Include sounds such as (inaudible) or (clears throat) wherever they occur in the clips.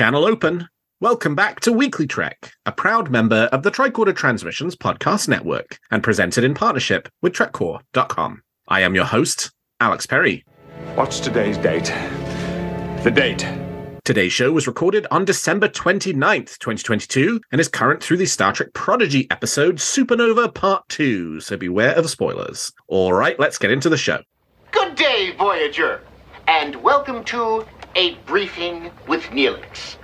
Channel open. Welcome back to Weekly Trek, a proud member of the Tricorder Transmissions podcast network and presented in partnership with TrekCore.com. I am your host, Alex Perry. What's today's date? The date. Today's show was recorded on December 29th, 2022, and is current through the Star Trek Prodigy episode Supernova Part 2, so beware of spoilers. All right, let's get into the show. Good day, Voyager, and welcome to A Briefing with Neelix.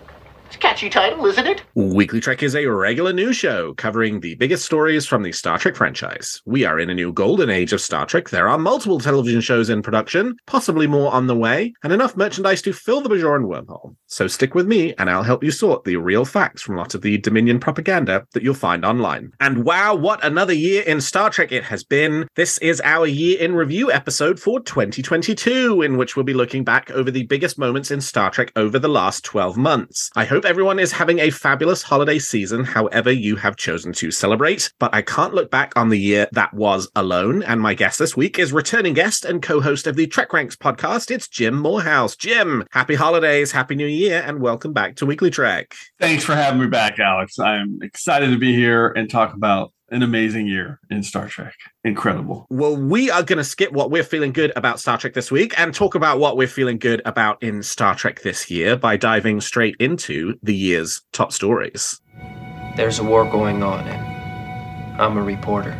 Catchy title, isn't it? Weekly Trek is a regular news show covering the biggest stories from the Star Trek franchise. We are in a new golden age of Star Trek. There are multiple television shows in production, possibly more on the way, and enough merchandise to fill the Bajoran wormhole. So stick with me, and I'll help you sort the real facts from a lot of the Dominion propaganda that you'll find online. And wow, what another year in Star Trek it has been! This is our year in review episode for 2022, in which we'll be looking back over the biggest moments in Star Trek over the last 12 months. I hope everyone is having a fabulous holiday season, however you have chosen to celebrate. But I can't look back on the year that was alone. And my guest this week is returning guest and co host of the Trek Ranks podcast. It's Jim Morehouse. Jim, happy holidays, happy new year, and welcome back to Weekly Trek. Thanks for having me back, Alex. I'm excited to be here and talk about an amazing year in Star Trek. Incredible. Well, we are going to skip what we're feeling good about Star Trek this week and talk about what we're feeling good about in Star Trek this year by diving straight into the year's top stories. There's a war going on, and I'm a reporter.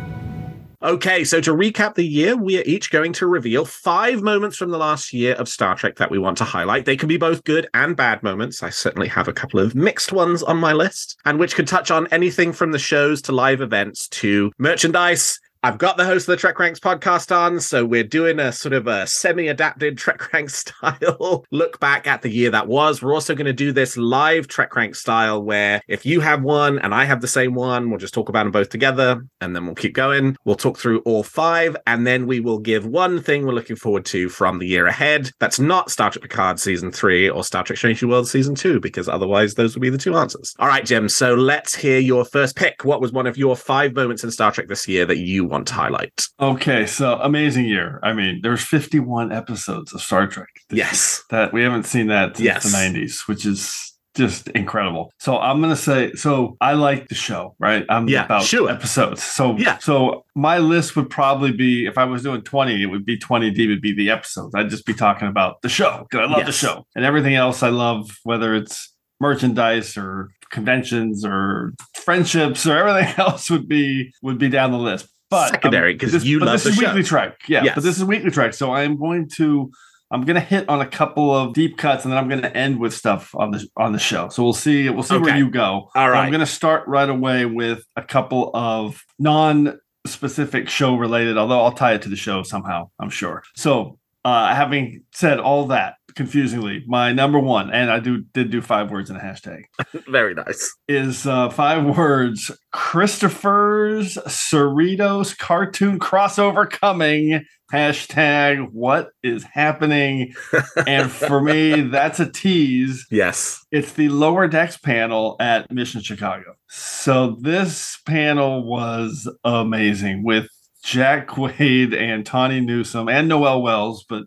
Okay, so to recap the year, we are each going to reveal five moments from the last year of Star Trek that we want to highlight. They can be both good and bad moments. I certainly have a couple of mixed ones on my list, and which could touch on anything from the shows to live events to merchandise. I've got the host of the Trek Ranks podcast on, so we're doing a sort of a semi-adapted (laughs) Trek Ranks style (laughs) look back at the year that was. We're also going to do this live Trek Ranks style where if you have one and I have the same one, we'll just talk about them both together and then we'll keep going. We'll talk through all five and then we will give one thing we're looking forward to from the year ahead. That's not Star Trek Picard season three or Star Trek Strange New World season two, because otherwise those would be the two answers. All right, Jim. So let's hear your first pick. What was one of your five moments in Star Trek this year that you want to highlight? Okay, so amazing year. I mean, there's 51 episodes of Star Trek. this Yes. That we haven't seen that since Yes. the 90s, which is just incredible. So I'm gonna say, so I like the show, right? I'm Yeah, about sure. episodes. So Yeah. so my list would probably be if I was doing 20, it would be 20 D would be the episodes. I'd just be talking about the show because I love the show. And everything else I love, whether it's merchandise or conventions or friendships or everything (laughs) else would be would be down the list. But um, Secondary, because this- you but love this the is show. Weekly Trek. Yeah, Yes. but this is Weekly Trek. So I'm going to I'm going to hit on a couple of deep cuts, and then I'm going to end with stuff on the on the show. So we'll see we'll see where you go. All right, But. I'm going to start right away with a couple of non specific show related, although I'll tie it to the show somehow. I'm sure. So uh, having said all that, confusingly, my number one, and I do did do five words in a hashtag (laughs) Very nice. is uh, five words Christopher's Cerritos cartoon crossover coming. Hashtag what is happening? (laughs) and for me, that's a tease. Yes. It's the lower decks panel at Mission Chicago. So this panel was amazing with Jack (laughs) Quaid and Tawny Newsome and Noel Wells, but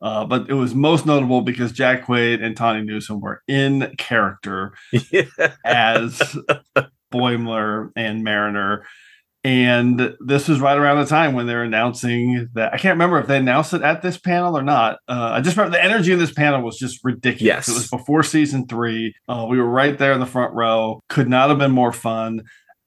uh, but it was most notable because Jack Quaid and Tawny Newsome were in character (laughs) as Boimler and Mariner. And this was right around the time when they're announcing that. I can't remember if they announced it at this panel or not. Uh, I just remember the energy in this panel was just ridiculous. Yes. It was before season three. Uh, we were right there in the front row. Could not have been more fun.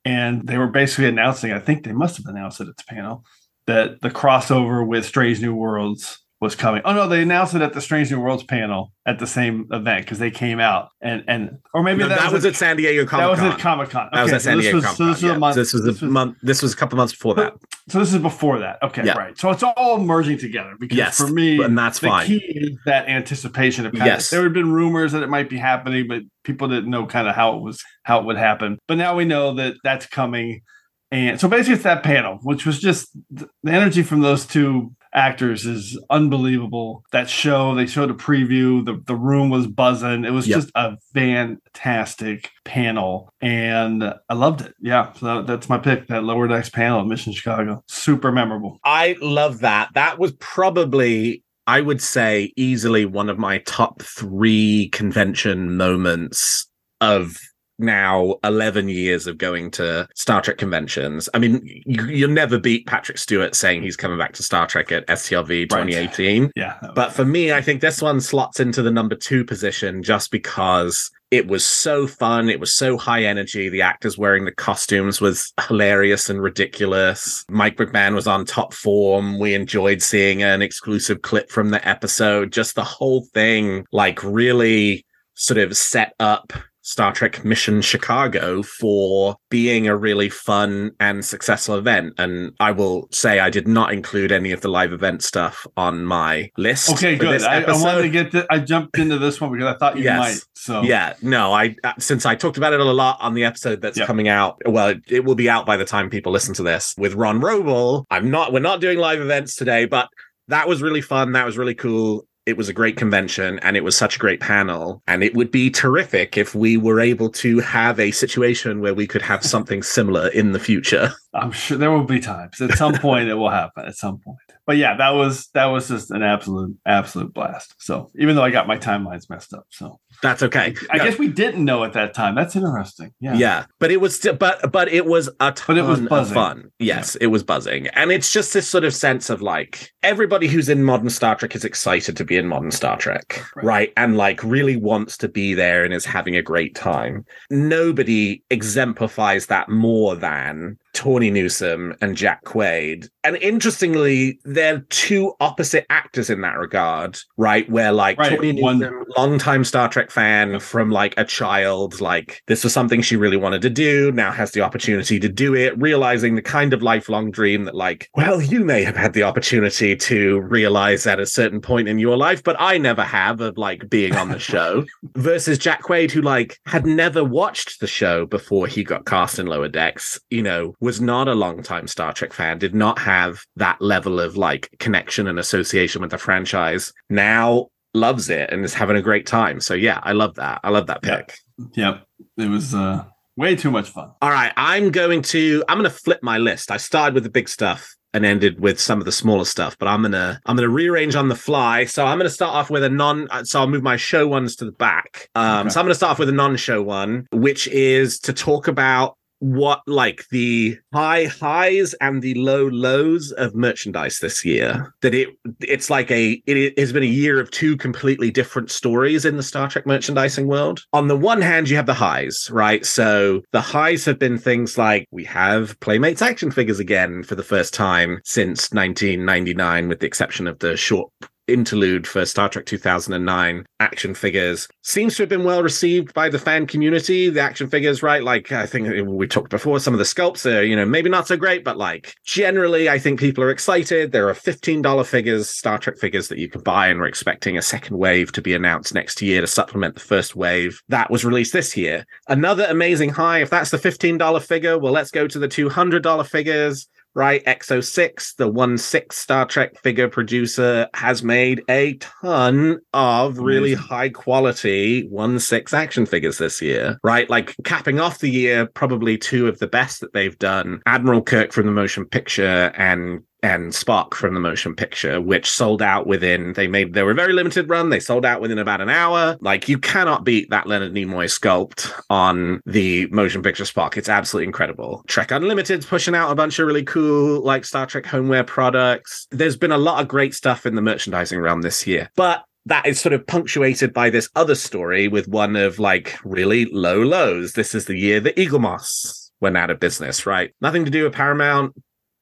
And they were basically announcing, I think they must have announced at the panel, that the crossover with Strange New Worlds was coming. Oh no, they announced it at the Strange New Worlds panel at the same event because they came out and and or maybe No, that, was, at- San Diego Comic Con. that was at Comic Con. That was at San so this Diego was, Comic so Con. this was a month. This was this a month. This was a couple months before that. So this is before that. Okay, Yeah. right. So it's all merging together because Yes, for me, and that's the fine. key is that anticipation of kind Yes. of, there had been rumors that it might be happening, but people didn't know kind of how it was how it would happen. But now we know that that's coming. And so basically, it's that panel, which was just the energy from those two actors is unbelievable. That show, they showed a preview. The the room was buzzing. It was Yep. just a fantastic panel, and I loved it. Yeah, so that- that's my pick. That lower decks panel at Mission Chicago, super memorable. I love that. That was probably I would say easily one of my top three convention moments of now 11 years of going to Star Trek conventions. I mean, you, you'll never beat Patrick Stewart saying he's coming back to Star Trek at STLV 2018. Yeah. But for me, I think this one slots into the number two position just because it was so fun. It was so high energy. The actors wearing the costumes was hilarious and ridiculous. Mike McMahan was on top form. We enjoyed seeing an exclusive clip from the episode. Just the whole thing, like, really sort of set up Star Trek Mission Chicago for being a really fun and successful event. And I will say I did not include any of the live event stuff on my list. Okay, good. I, I wanted to get. The, I jumped into this one because I thought you Yes. might. So Yeah, no, I uh, since I talked about it a lot on the episode that's Yep. coming out. Well, it, it will be out by the time people listen to this with Ron Roble. I'm not. We're not doing live events today, but that was really fun. That was really cool. It was a great convention and it was such a great panel. And it would be terrific if we were able to have a situation where we could have something (laughs) similar in the future. I'm sure there will be times. At some point, it will happen. At some point. But yeah, that was that was just an absolute absolute blast. So even though I got my timelines messed up, so That's okay. I guess we didn't know at that time. That's interesting. Yeah. Yeah. but it was still, but but it was a ton But it was of fun. Yes, it was buzzing, and it's just this sort of sense of like everybody who's in modern Star Trek is excited to be in modern Star Trek, Right. right? And like really wants to be there and is having a great time. Nobody exemplifies that more than Tawny Newsome and Jack Quaid. And interestingly, they're two opposite actors in that regard, right? Where like Right, Tawny one- Newsome, longtime Star Trek fan from like a child, like this was something she really wanted to do, now has the opportunity to do it, realizing the kind of lifelong dream that, like, well, you may have had the opportunity to realize at a certain point in your life, but I never have of like being on the show. (laughs) Versus Jack Quaid, who like had never watched the show before he got cast in Lower Decks, you know, was not a longtime Star Trek fan, did not have that level of like connection and association with the franchise. Now loves it and is having a great time. So yeah, I love that. I love that pick. Yep. It was uh, way too much fun. All right, I'm going to I'm going to flip my list. I started with the big stuff and ended with some of the smaller stuff, but I'm going to I'm going to rearrange on the fly. So I'm going to start off with a non uh, so I'll move my show ones to the back. Um Okay. so I'm going to start off with a non-show one, which is to talk about what like the high highs and the low lows of merchandise this year that it it's like a it has been a year of two completely different stories in the star trek merchandising world. On the one hand you have the highs right? So the highs have been things like we have playmates action figures again for the first time since 1999 with the exception of the short interlude for Star Trek 2009 action figures seems to have been well received by the fan community. The action figures, right? Like I think we talked before, some of the sculpts are, you know, maybe not so great, but like generally, I think people are excited. There are $15 figures, Star Trek figures that you can buy, and we're expecting a second wave to be announced next year to supplement the first wave that was released this year. Another amazing high. If that's the $15 figure, well, let's go to the $200 figures right? EXO-6, the 1 6 Star Trek figure producer, has made a ton of really Amazing. high quality 1 6 action figures this year, right? Like capping off the year, probably two of the best that they've done Admiral Kirk from the motion picture and and Spock from the motion picture, which sold out within they made they were a very limited run. They sold out within about an hour. Like you cannot beat that Leonard Nimoy sculpt on the motion picture Spock. It's absolutely incredible. Trek Unlimited's pushing out a bunch of really cool like Star Trek homeware products. There's been a lot of great stuff in the merchandising realm this year. But that is sort of punctuated by this other story with one of like really low lows. This is the year that Eaglemoss went out of business, right? Nothing to do with Paramount,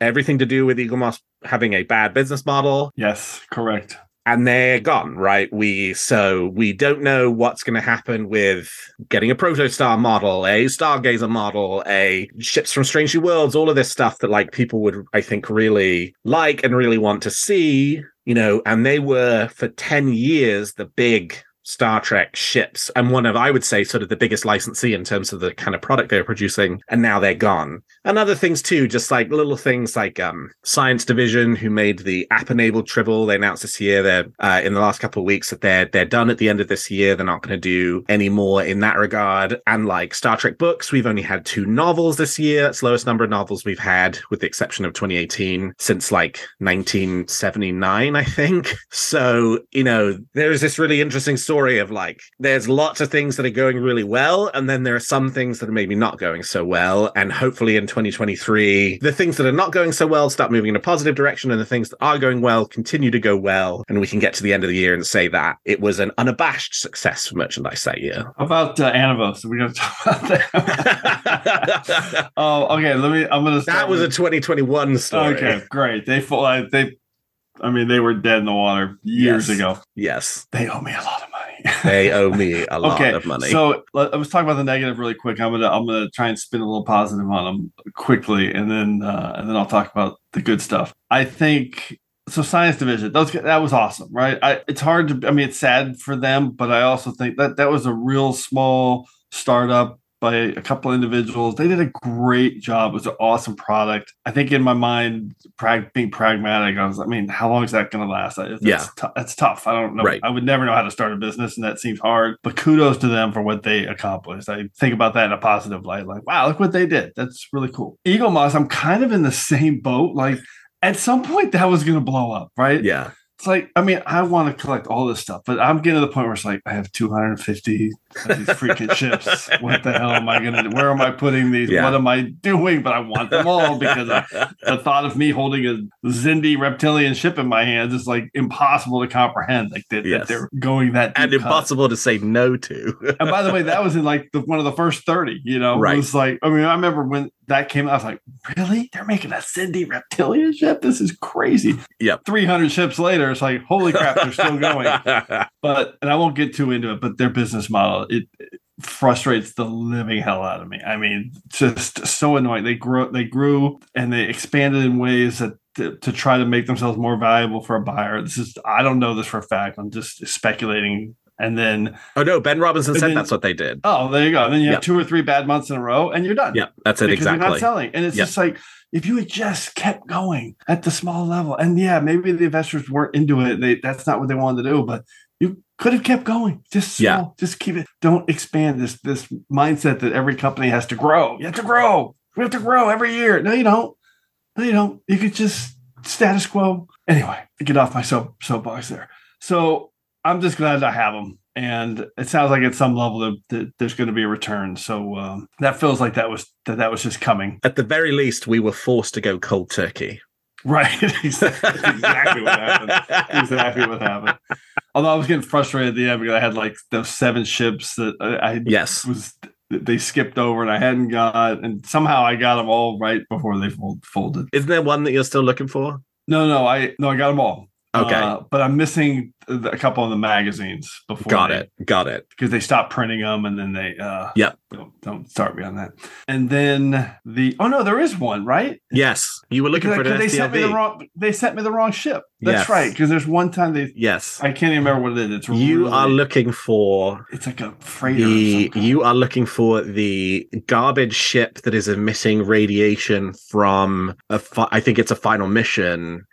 everything to do with Eaglemoss having a bad business model. Yes, correct. and they're gone right? We so we don't know what's going to happen with getting a protostar model a stargazer model a ships from strange New worlds all of this stuff that like people would i think really like and really want to see you know? And they were for 10 years the big Star Trek ships and one of, I would say, sort of the biggest licensee in terms of the kind of product they were producing, and now they're gone. And other things too, just like little things like um, Science Division, who made the app-enabled Tribble. They announced this year they're uh, in the last couple of weeks that they're they're done at the end of this year. They're not going to do any more in that regard. And like Star Trek books, we've only had two novels this year. That's the lowest number of novels we've had, with the exception of 2018, since like 1979, I think. (laughs) So you know, there's this really interesting story of like there's lots of things that are going really well, and then there are some things that are maybe not going so well. And hopefully in 2023, the things that are not going so well start moving in a positive direction, and the things that are going well continue to go well. And we can get to the end of the year and say that it was an unabashed success for merchandise that year. How about uh, Anovos? Are we going to talk about that? (laughs) oh, okay. Let me. I'm going to. That was a 2021 story. Okay, great. They fall. uh, They. I mean, they were dead in the water years Yes. ago. Yes, They owe me a lot. They owe me a lot okay, of money. so I was talking about the negative really quick. I'm gonna I'm gonna try and spin a little positive on them quickly, and then uh, and then I'll talk about the good stuff. I think so. Science Division that was that was awesome, right? I, it's hard to. I mean, it's sad for them, but I also think that that was a real small startup by a couple individuals. They did a great job. It was an awesome product. I think in my mind, prag- being pragmatic, I was. I mean, how long is that going to last? That's Yeah. tou- that's tough. I don't know. Right. I would never know how to start a business, and that seems hard. But kudos to them for what they accomplished. I think about that in a positive light. Like, wow, look what they did. That's really cool. Eaglemoss, I'm kind of in the same boat. Like, at some point, that was going to blow up, right? yeah, It's like, I mean, I want to collect all this stuff, but I'm getting to the point where it's like, I have 250 of these freaking ships. What the hell am I going to do? Where am I putting these? Yeah. What am I doing? But I want them all because I, the thought of me holding a Xindi reptilian ship in my hands is like impossible to comprehend. Like that, that they're going that and cut. impossible to say no to. (laughs) And by the way, that was in like the, one of the first 30, you know, Right. it was like, I mean, I remember when that came out, I was like, really? They're making a Xindi reptilian ship? This is crazy. Yep. 300 ships later, it's like, holy crap, they're still going. (laughs) But, and I won't get too into it, but their business model, it, it frustrates the living hell out of me. I mean, just so annoying. They grew, they grew and they expanded in ways that to, to try to make themselves more valuable for a buyer. This is, I don't know this for a fact. I'm just speculating. And then oh no, Ben Robinson said then- that's what they did. Oh, there you go. Then you have two or three bad months in a row, and you're done. Yeah, that's it because you're not exactly. selling. And it's just like if you had just kept going at the small level, and yeah, maybe the investors weren't into it. They that's not what they wanted to do, but you could have kept going. Just Yeah. Just keep it. Don't expand this this mindset that every company has to grow. You have to grow. We have to grow every year. No, you don't. No, you don't. You could just status quo. Anyway, get off my soap soapbox there. So I'm just glad I have them. And it sounds like at some level that, that there's going to be a return. So um, that feels like that was that that was just coming. At the very least, we were forced to go cold turkey. Right. exactly, (laughs) exactly what happened. Exactly what happened. Although I was getting frustrated at the end because I had like those seven ships that I, Yes. was they skipped over and I hadn't got, and somehow I got them all right before they fold, folded. Isn't there one that you're still looking for? No, no, I no, I got them all. Okay. Uh, but I'm missing a couple of the magazines before. Got they- it. Got it. because they stopped printing them and then they uh Yep. don't, don't start me on that and then the oh no there is one right Yes. You were looking Because- for because they sent me the wrong they sent me the wrong ship that's Yes. right because there's one time they Yes. i can't even remember what it is it's You really- are looking for it's like a freighter the you are looking for the garbage ship that is emitting radiation from a fi- I think it's a final mission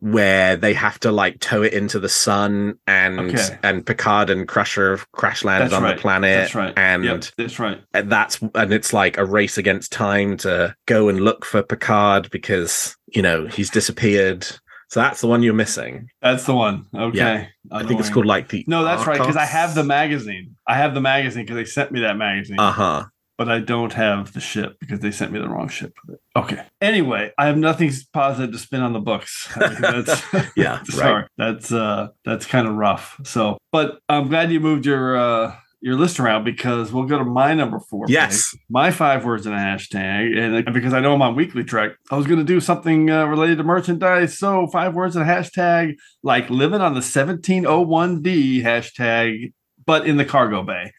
where they have to like tow it into the sun and Okay. and Picard and Crusher crash landed That's on right. the planet that's right and Yep, that's right and that's and it's like a race against time to go and look for Picard because you know he's disappeared. So that's the one you're missing. that's the one okay Yeah. I think it's called like the no that's right because i have the magazine i have the magazine because they sent me that magazine uh-huh. But I don't have the ship because they sent me the wrong ship. Okay. Anyway, I have nothing positive to spin on the books. (laughs) I mean, that's (laughs) Yeah, (laughs) sorry. That's uh that's kind of rough. So, but I'm glad you moved your uh your list around because we'll go to my number four. Yes. pick, my five words in a hashtag, and because I know I'm on Weekly Trek, I was going to do something uh, related to merchandise. So five words in a hashtag, like living on the 1701D hashtag, but in the cargo bay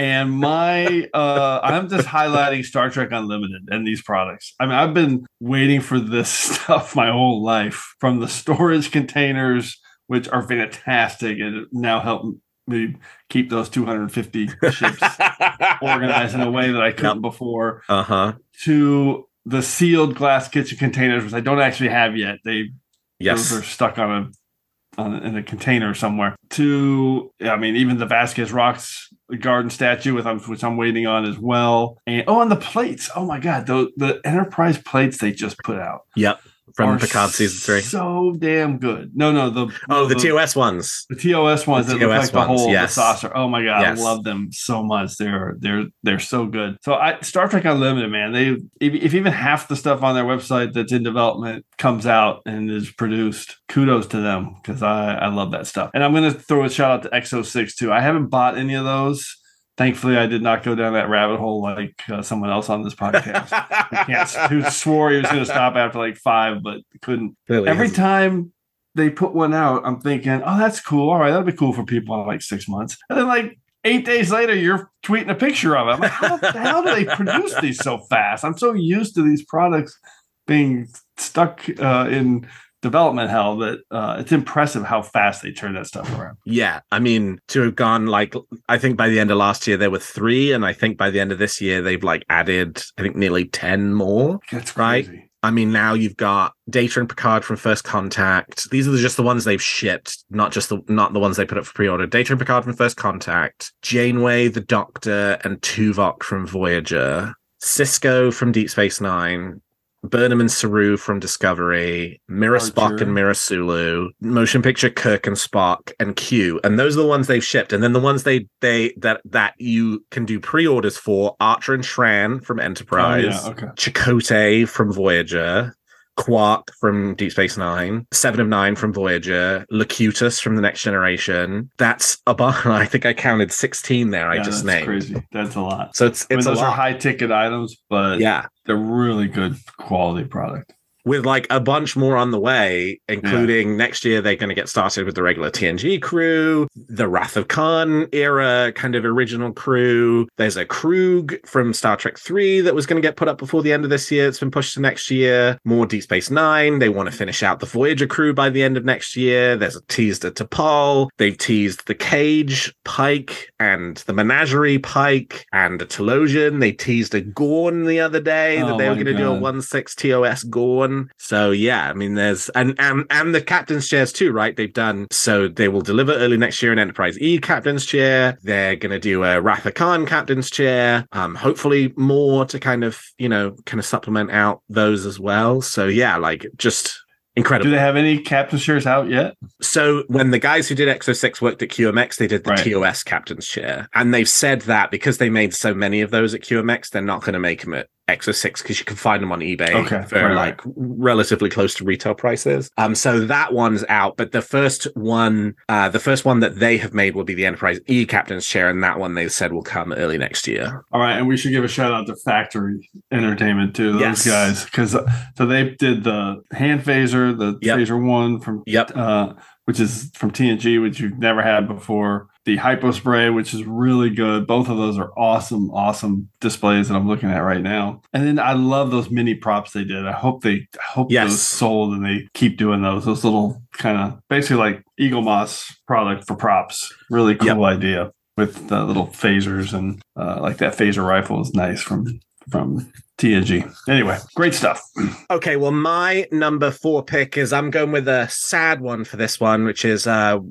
and my uh i'm just highlighting star trek unlimited and these products i mean i've been waiting for this (laughs) stuff my whole life from the storage containers which are fantastic and now help me keep those 250 ships (laughs) organized in a way that I couldn't before. Uh huh. To the sealed glass kitchen containers, which I don't actually have yet. They Yes. those are stuck on a on in a container somewhere. To I mean, even the Vasquez Rocks garden statue, with um, which I'm waiting on as well. And oh, and the plates. Oh my god, the the Enterprise plates they just put out Yep. From Picard season three. So damn good. No, no, the Oh, the TOS ones. the TOS ones The that look TOS like the ones, whole yes. the saucer. Oh my god, Yes. I love them so much. They're they're they're so good. So I Star Trek Unlimited, man. They if, if even half the stuff on their website that's in development comes out and is produced, kudos to them because I I love that stuff. And I'm gonna throw a shout out to EXO-6 too. I haven't bought any of those. Thankfully, I did not go down that rabbit hole like uh, someone else on this podcast. (laughs) Who swore he was going to stop after like five, but couldn't Clearly every hasn't. time they put one out, I'm thinking, oh, that's cool. All right, that'll be cool for people in like six months. And then like eight days later, you're tweeting a picture of it. I'm like, how hell do they produce these so fast? I'm so used to these products being stuck uh, in development hell that uh, it's impressive how fast they turn that stuff around. Yeah, I mean, to have gone like, I think by the end of last year there were three, and I think by the end of this year they've like added, I think nearly ten more. That's Right. crazy. I mean, now you've got Data and Picard from First Contact. These are just the ones they've shipped, not just the not the ones they put up for pre-order. Data and Picard from First Contact, Janeway, the Doctor, and Tuvok from Voyager, Sisko from Deep Space Nine, Burnham and Saru from Discovery, Mirror oh, Spock Archer. and Mirror Sulu, Motion Picture Kirk and Spock, and Q. And those are the ones they've shipped. And then the ones they they that that you can do pre-orders for: Archer and Shran from Oh, Enterprise. yeah, okay. Chakotay from Voyager, Quark from Deep Space Nine, Seven of Nine from Voyager, Locutus from the Next Generation. That's a bunch. (laughs) I think I counted sixteen there. I just that's named. crazy. That's a lot. So it's I mean, it's a those are high ticket items, but yeah, they're really good quality product. With like a bunch more on the way, including next year they're going to get started with the regular TNG crew, the Wrath of Khan era kind of original crew. There's a Kruge from Star Trek 3 that was going to get put up before the end of this year. It's been pushed to next year. More Deep Space Nine. They want to finish out the Voyager crew by the end of next year. There's a teased a T'Pol. They've teased the Cage Pike and the Menagerie Pike and a Talosian. They teased a Gorn the other day that Oh they were going to do a one six TOS Gorn. So yeah, I mean, there's and and and the captain's chairs too, right? They've done so they will deliver early next year an Enterprise E captain's chair. They're going to do a Wrath of Khan captain's chair. Um, hopefully more to kind of you know kind of supplement out those as well. So yeah, like just incredible. Do they have any captain's chairs out yet? So when the guys who did EXO-6 worked at QMX, they did the Right. TOS captain's chair. And they've said that because they made so many of those at QMX, they're not going to make them at EXO-6 because you can find them on eBay Okay, for right, like relatively close to retail prices. Um, so that one's out, but the first one, uh, the first one that they have made will be the Enterprise E captain's chair, and that one they said will come early next year. All right, and we should give a shout out to Factory Entertainment too. Those Yes. guys, because so they did the hand phaser, the Yep. phaser one from Yep. uh, which is from TNG, which you've never had before. The hypo spray, which is really good. Both of those are awesome, awesome displays that I'm looking at right now. And then I love those mini props they did. I hope they I hope Yes. those sold and they keep doing those. Those little kind of basically like Eaglemoss product for props. Really cool Yep. idea with the little phasers and uh, like that phaser rifle is nice from from TNG. Anyway, great stuff. (clears throat) Okay, well, my number four pick is I'm going with a sad one for this one, which is uh it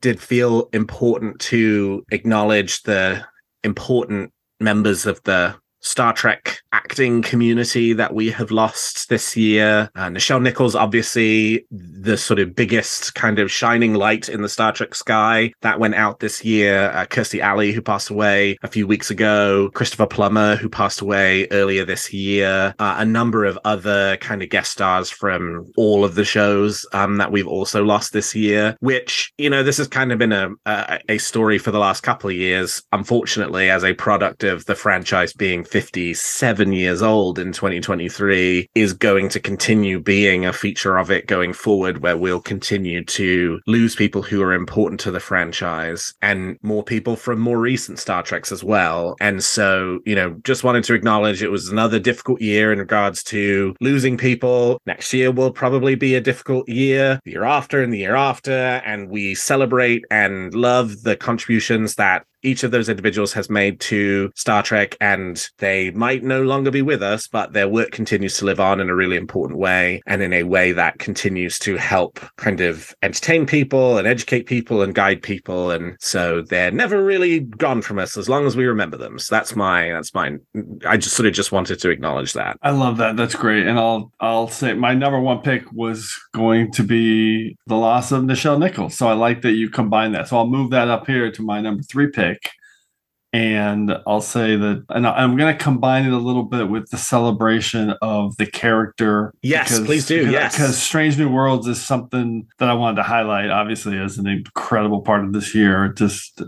did feel important to acknowledge the important members of the Star Trek acting community that we have lost this year. Uh, Nichelle Nichols, obviously, the sort of biggest kind of shining light in the Star Trek sky. That went out this year. Uh, Kirstie Alley, who passed away a few weeks ago. Christopher Plummer, who passed away earlier this year. Uh, a number of other kind of guest stars from all of the shows um, that we've also lost this year, which, you know, this has kind of been a, a, a story for the last couple of years, unfortunately, as a product of the franchise being 57 years old in 2023 is going to continue being a feature of it going forward, where we'll continue to lose people who are important to the franchise and more people from more recent Star Treks as well. And so, you know, just wanted to acknowledge it was another difficult year in regards to losing people. Next year will probably be a difficult year, the year after and the year after. And we celebrate and love the contributions that each of those individuals has made to Star Trek, and they might no longer be with us, but their work continues to live on in a really important way and in a way that continues to help kind of entertain people and educate people and guide people. And so they're never really gone from us as long as we remember them. So that's my, that's mine. I just sort of just wanted to acknowledge that. I love that. That's great. And I'll I'll say my number one pick was going to be the loss of Nichelle Nichols. So I like that you combine that. So I'll move that up here to my number three pick. And I'll say that, and I'm going to combine it a little bit with the celebration of the character. Yes, please do. Because, Yes. because Strange New Worlds is something that I wanted to highlight, obviously, as an incredible part of this year. Just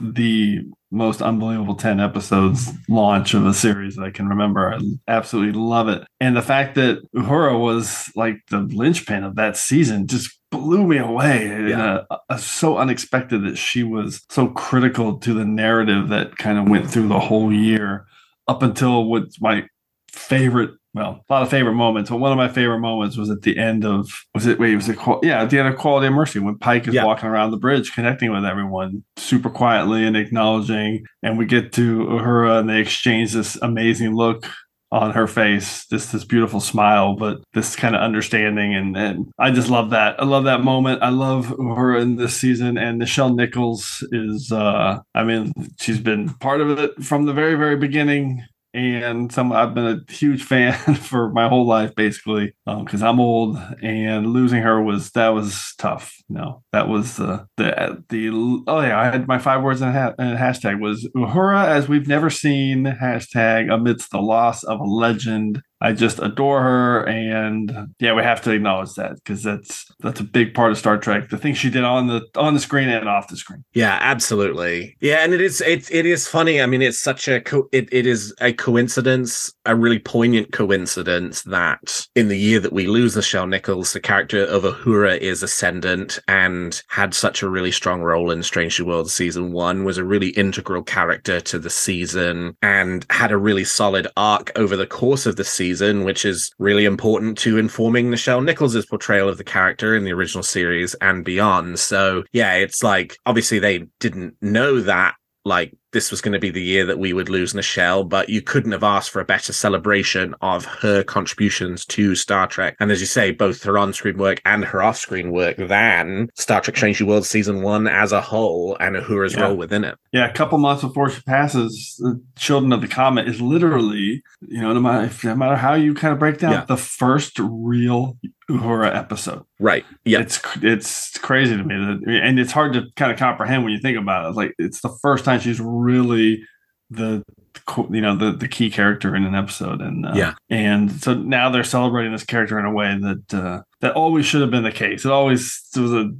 the most unbelievable 10 episodes launch of a series that I can remember. I absolutely love it. And the fact that Uhura was like the linchpin of that season just blew me away. Yeah. uh, uh, so unexpected that she was so critical to the narrative that kind of went through the whole year up until what's my favorite well, a lot of favorite moments, but one of my favorite moments was at the end of was it wait, was it Qual- yeah, at the end of Quality of Mercy when Pike is Yeah. walking around the bridge connecting with everyone super quietly and acknowledging and we get to Uhura and they exchange this amazing look on her face, this this beautiful smile, but this kind of understanding and and I just love that. I love that moment. I love Uhura in this season and Nichelle Nichols is uh I mean, she's been part of it from the very, very beginning and some I've been a huge fan (laughs) for my whole life, basically, um, because I'm old, and losing her was that was tough. No, that was the the the oh yeah, I had my five words and, ha- hashtag was Uhura as we've never seen hashtag amidst the loss of a legend. I just adore her, and yeah, we have to acknowledge that because that's that's a big part of Star Trek. The things she did on the on the screen and off the screen. Yeah, absolutely. Yeah, and it is it it is funny. I mean, it's such a co- it it is a coincidence, a really poignant coincidence that in the year that we lose Nichelle Nichols, the character of Uhura is ascendant and had such a really strong role in Strange New Worlds season 1 was a really integral character to the season and had a really solid arc over the course of the season, which is really important to informing Nichelle Nichols' portrayal of the character in the original series and beyond. So, yeah, it's like obviously they didn't know that like this was going to be the year that we would lose Nichelle, but you couldn't have asked for a better celebration of her contributions to Star Trek. And as you say, both her on-screen work and her off-screen work than Star Trek Strange New World season one as a whole and Uhura's Yeah. role within it. Yeah, a couple months before she passes, the Children of the Comet is literally, you know, no matter, no matter how you kind of break down, Yeah. the first real Uhura episode. Right. Yeah. It's it's crazy to me, that, and it's hard to kind of comprehend when you think about it. Like it's the first time she's really the you know the the key character in an episode, and uh, Yeah. and so now they're celebrating this character in a way that uh, that always should have been the case. It always was a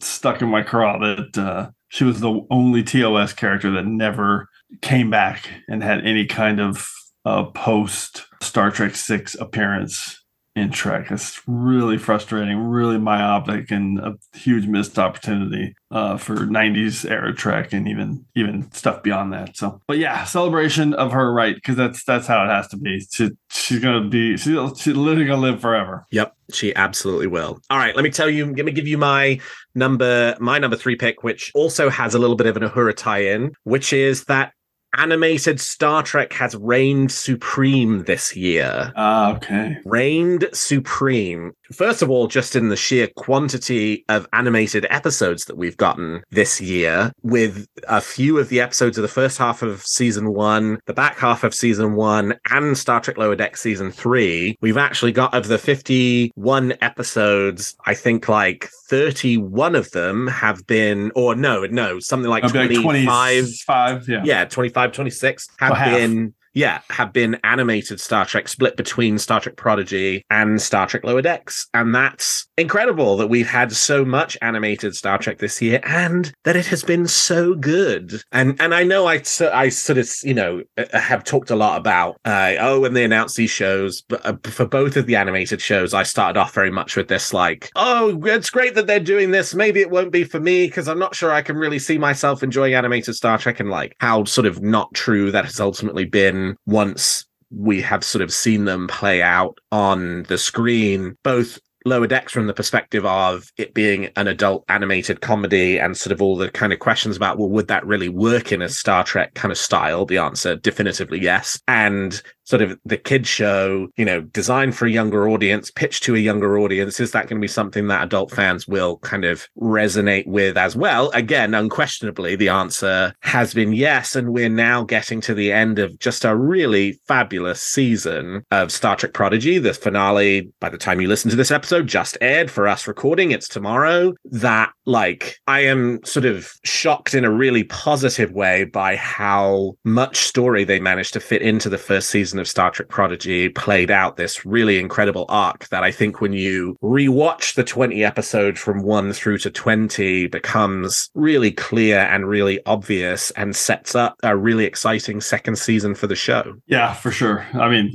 stuck in my craw that uh, she was the only TOS character that never came back and had any kind of uh, post Star Trek Six appearance in Trek. It's really frustrating, really myopic, and a huge missed opportunity uh, for '90s era Trek and even even stuff beyond that. So, but yeah, celebration of her right because that's that's how it has to be. She, she's gonna be she, she's literally gonna live forever. Yep, she absolutely will. All right, let me tell you, let me give you my number my number 3 pick which also has a little bit of an Uhura tie-in, which is that animated Star Trek has reigned supreme this year. Ah, okay. reigned supreme. First of all, just in the sheer quantity of animated episodes that we've gotten this year, with a few of the episodes of the first half of season one, the back half of season one, and Star Trek Lower Deck season three, we've actually got of the 51 episodes, I think like 31 of them have been, or no, no, something like I'll be like 25 25, yeah. yeah 25 26 have been. half. Yeah, have been animated Star Trek split between Star Trek Prodigy and Star Trek Lower Decks. And that's incredible that we've had so much animated Star Trek this year and that it has been so good. And and I know I, I sort of, you know, uh, have talked a lot about, uh, oh, when they announced these shows, but uh, for both of the animated shows, I started off very much with this like, oh, it's great that they're doing this. Maybe it won't be for me because I'm not sure I can really see myself enjoying animated Star Trek and like how sort of not true that has ultimately been once we have sort of seen them play out on the screen, both Lower Decks from the perspective of it being an adult animated comedy and sort of all the kind of questions about, well, would that really work in a Star Trek kind of style? The answer definitively yes. And sort of the kid show, you know, designed for a younger audience, pitched to a younger audience. Is that going to be something that adult fans will kind of resonate with as well? Again, unquestionably, the answer has been yes. And we're now getting to the end of just a really fabulous season of Star Trek Prodigy. The finale, by the time you listen to this episode, just aired for us recording. It's tomorrow. That, like, I am sort of shocked in a really positive way by how much story they managed to fit into the first season season of Star Trek Prodigy played out this really incredible arc that I think when you rewatch the 20 episode from 1 through to 20 becomes really clear and really obvious and sets up a really exciting second season for the show. Yeah, for sure. I mean,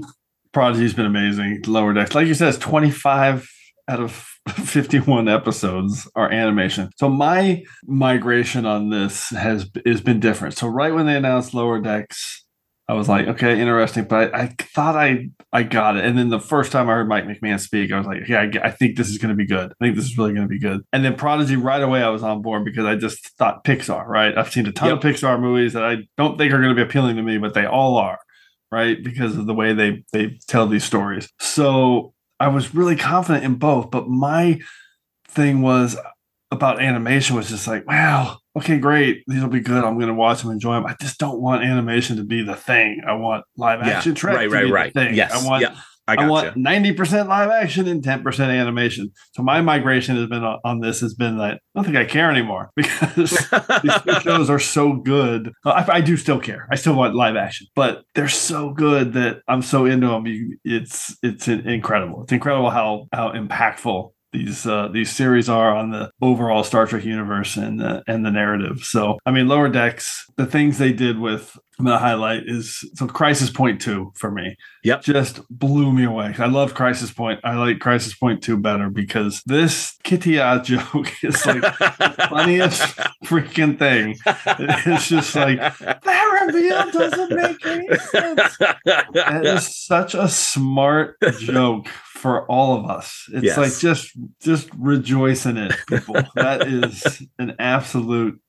Prodigy's been amazing. Lower Decks, like you said, it's 25 out of (laughs) 51 episodes are animation. So my migration on this has has been different. So right when they announced Lower Decks I was like, okay, interesting, but I, I, thought I I got it. And then the first time I heard Mike McMahan speak, I was like, yeah, I, I think this is going to be good. I think this is really going to be good. And then Prodigy, right away, I was on board because I just thought Pixar, right? I've seen a ton yep. of Pixar movies that I don't think are going to be appealing to me, but they all are, right? Because of the way they they tell these stories. So I was really confident in both, but my thing was about animation was just like, wow, okay, great. These will be good. I'm going to watch them, enjoy them. I just don't want animation to be the thing. I want live action yeah, right, right, right. thing. Yes, I want. Yeah. I, I want ninety percent live action and ten percent animation. So my migration has been on this has been that I don't think I care anymore (laughs) because these (laughs) shows are so good. I, I, do still care. I still want live action, but they're so good that I'm so into them. It's it's incredible. It's incredible how how impactful these uh, these series are on the overall Star Trek universe and the, and the narrative. So, I mean, Lower Decks, the things they did with I'm going to highlight is so Crisis Point two for me. Yep, just blew me away. I love Crisis Point. I like Crisis Point two better because this Kittia (laughs) joke is like the funniest (laughs) freaking thing. It's just like that reveal doesn't make any sense. (laughs) It is such a smart joke for all of us. It's yes. like just just rejoice in it, people. (laughs) that is an absolute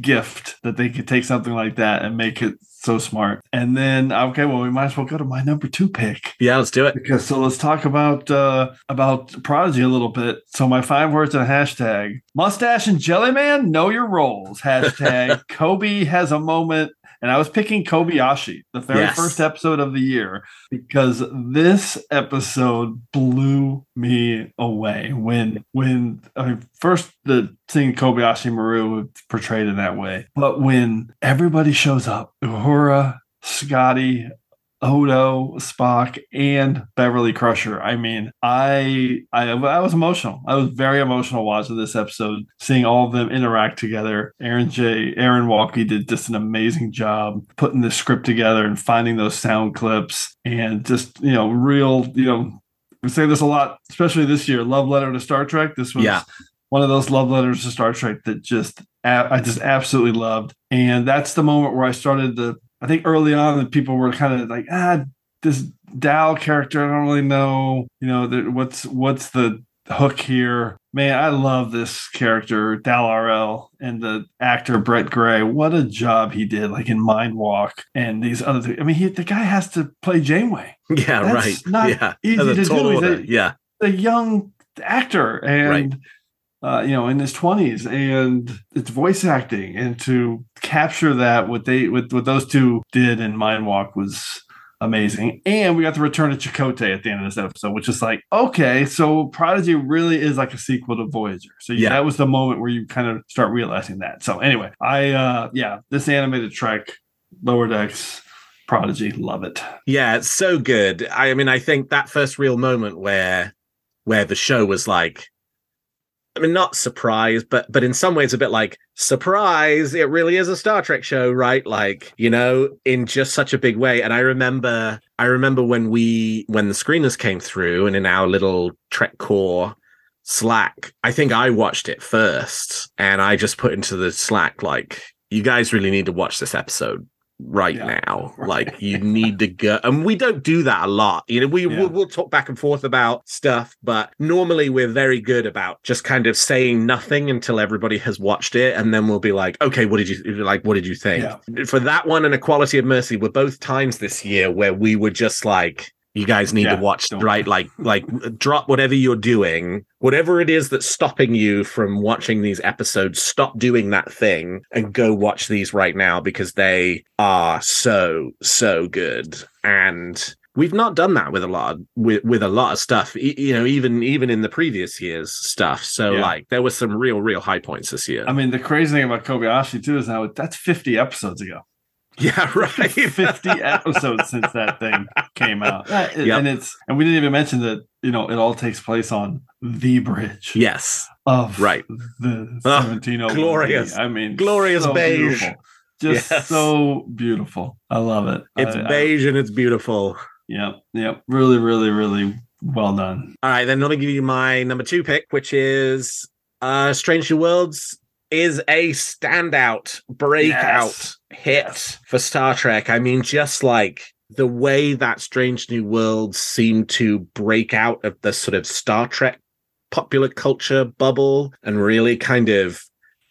gift that they could take something like that and make it so smart. And then okay, well, we might as well go to my number two pick. Yeah, let's do it. Because so let's talk about uh about Prodigy a little bit. So my five words and a hashtag: mustache and jelly man, know your roles. Hashtag (laughs) Kobe has a moment and I was picking Kobayashi, the very yes. first episode of the year, because this episode blew me away. When when I mean, first the seeing Kobayashi Maru portrayed in that way, but when everybody shows up, Uhura, Scotty, Odo, Spock, and Beverly Crusher. I mean, I, I I was emotional. I was very emotional watching this episode, seeing all of them interact together. Aaron J. Aaron Waltke did just an amazing job putting the script together and finding those sound clips and just you know real you know we say this a lot, especially this year. Love letter to Star Trek. This was yeah. one of those love letters to Star Trek that just I just absolutely loved, and that's the moment where I started to I think early on, the people were kind of like, ah, this Dal character, I don't really know, you know, the, what's what's the hook here. Man, I love this character, Dal R'El, and the actor Brett Gray. What a job he did, like in Mind Walk and these other things. I mean, he, the guy has to play Janeway. (laughs) Yeah, That's right. Not yeah. easy to do. He's a, yeah, a young actor, and right uh, you know, in his twenties, and it's voice acting, and to capture that what they what, what those two did in Mind Walk was amazing. And we got the return of Chakotay at the end of this episode, which is like, okay, so Prodigy really is like a sequel to Voyager. So yeah, that was the moment where you kind of start realizing that. So anyway, I uh yeah, this animated Trek, Lower Decks, Prodigy. Love it. Yeah, it's so good. I mean, I think that first real moment where where the show was like I mean, not surprise, but but in some ways a bit like surprise. It really is a Star Trek show, right? Like you know, in just such a big way. And I remember, I remember when we when the screeners came through, and in our little TrekCore Slack, I think I watched it first, and I just put into the Slack like, you guys really need to watch this episode right Yeah, now. (laughs) right. Like you need to go, and we don't do that a lot. You know, we Yeah. we'll, we'll talk back and forth about stuff, but normally we're very good about just kind of saying nothing until everybody has watched it, and then we'll be like, okay, what did you like? What did you think? For that one and A Quality of Mercy were both times this year where we were just like. You guys need Yeah, to watch, don't- right? Like, like, drop whatever you're doing, whatever it is that's stopping you from watching these episodes. Stop doing that thing and go watch these right now because they are so so good. And we've not done that with a lot of, with with a lot of stuff. You know, even even in the previous year's stuff. So Yeah. like, there was some real real high points this year. I mean, the crazy thing about Kobayashi too is now that's 50 episodes ago. (laughs) yeah, right. (laughs) 50 episodes since that thing came out. Yep. And it's and we didn't even mention that, you know, it all takes place on the bridge yes, of right. the Oh, glorious. I mean, Glorious so beige. beautiful. Just Yes. so beautiful. I love it. It's I- I- beige and it's beautiful. Yep. Yep. Really, really, really well done. All right, then let me give you my number two pick, which is uh Strange New Worlds is a standout breakout Yes. hit Yes. for Star Trek. I mean, just like the way that Strange New Worlds seemed to break out of the sort of Star Trek popular culture bubble and really kind of